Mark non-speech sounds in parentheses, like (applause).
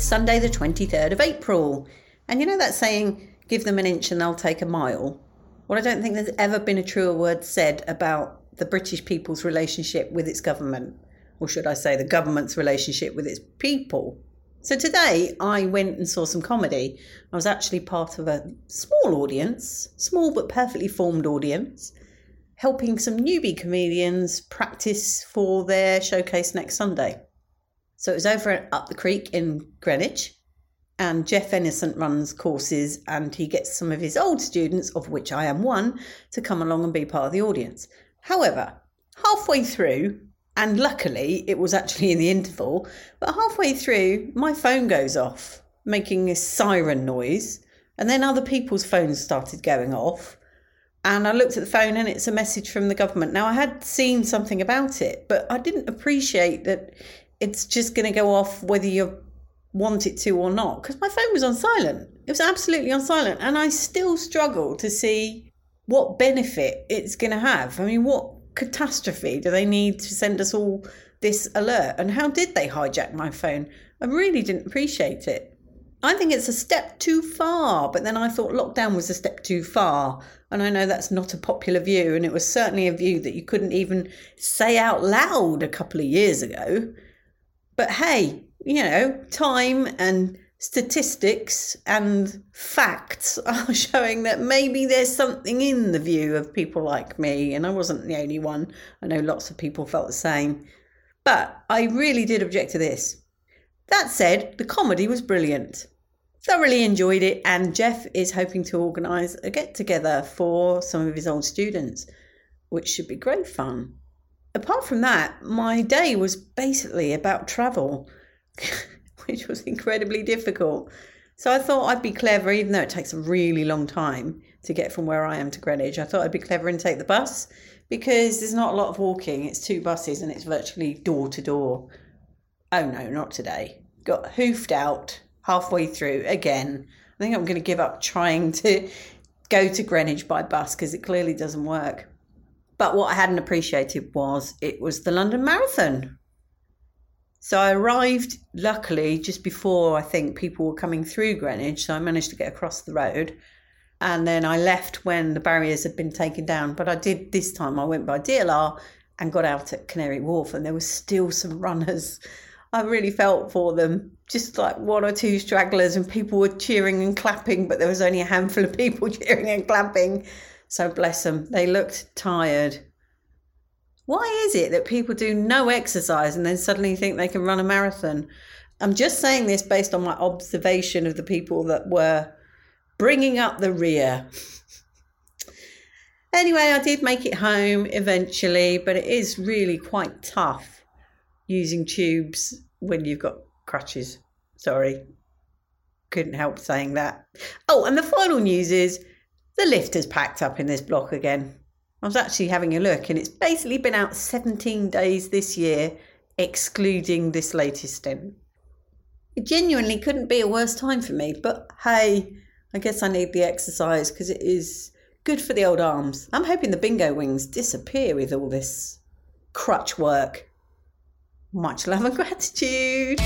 It's Sunday, the 23rd of April. And you know that saying, give them an inch and they'll take a mile? Well, I don't think there's ever been a truer word said about the British people's relationship with its government. Or should I say, the government's relationship with its people. So today I went and saw some comedy. I was actually part of a small audience, small but perfectly formed audience, helping some newbie comedians practice for their showcase next Sunday. So it was over up the creek in Greenwich, and Jeff Innocent runs courses, and he gets some of his old students, of which I am one, to come along and be part of the audience. However, halfway through, and luckily it was actually in the interval, but halfway through, my phone goes off, making this siren noise, and then other people's phones started going off. And I looked at the phone and it's a message from the government. Now, I had seen something about it, but I didn't appreciate that it's just going to go off whether you want it to or not because my phone was on silent. It was absolutely on silent. And I still struggle to see what benefit it's going to have. I mean, what catastrophe do they need to send us all this alert? And how did they hijack my phone? I really didn't appreciate it. I think it's a step too far, but then I thought lockdown was a step too far. And I know that's not a popular view, and it was certainly a view that you couldn't even say out loud a couple of years ago. But hey, you know, time and statistics and facts (laughs) are showing that maybe there's something in the view of people like me. And I wasn't the only one. I know lots of people felt the same. But I really did object to this. That said, the comedy was brilliant. Thoroughly enjoyed it, and Jeff is hoping to organise a get together for some of his old students, which should be great fun apart from that, my day was basically about travel, (laughs) which was incredibly difficult. So I thought I'd be clever, even though it takes a really long time to get from where I am to Greenwich. I thought I'd be clever and take the bus because there's not a lot of walking. It's two buses and it's virtually door to door. Oh no, not today. Got hoofed out halfway through again. I think I'm going to give up trying to go to Greenwich by bus because it clearly doesn't work. But what I hadn't appreciated was it was the London Marathon. So I arrived, luckily, just before I think people were coming through Greenwich. So I managed to get across the road. And then I left when the barriers had been taken down. But I did this time, I went by DLR and got out at Canary Wharf, and there was still some runners. I really felt for them, just like one or two stragglers, and people were cheering and clapping, but there was only a handful of people (laughs) cheering and clapping. So bless them, they looked tired. Why is it that people do no exercise and then suddenly think they can run a marathon? I'm just saying this based on my observation of the people that were bringing up the rear. anyway, I did make it home eventually, but it is really quite tough using tubes when you've got crutches. Sorry, couldn't help saying that. Oh, and the final news is the lift has packed up in this block again. I was actually having a look and it's basically been out 17 days this year, excluding this latest stint. It genuinely couldn't be a worse time for me, but hey, I guess I need the exercise because it is good for the old arms. I'm hoping the bingo wings disappear with all this crutch work. Much love and gratitude.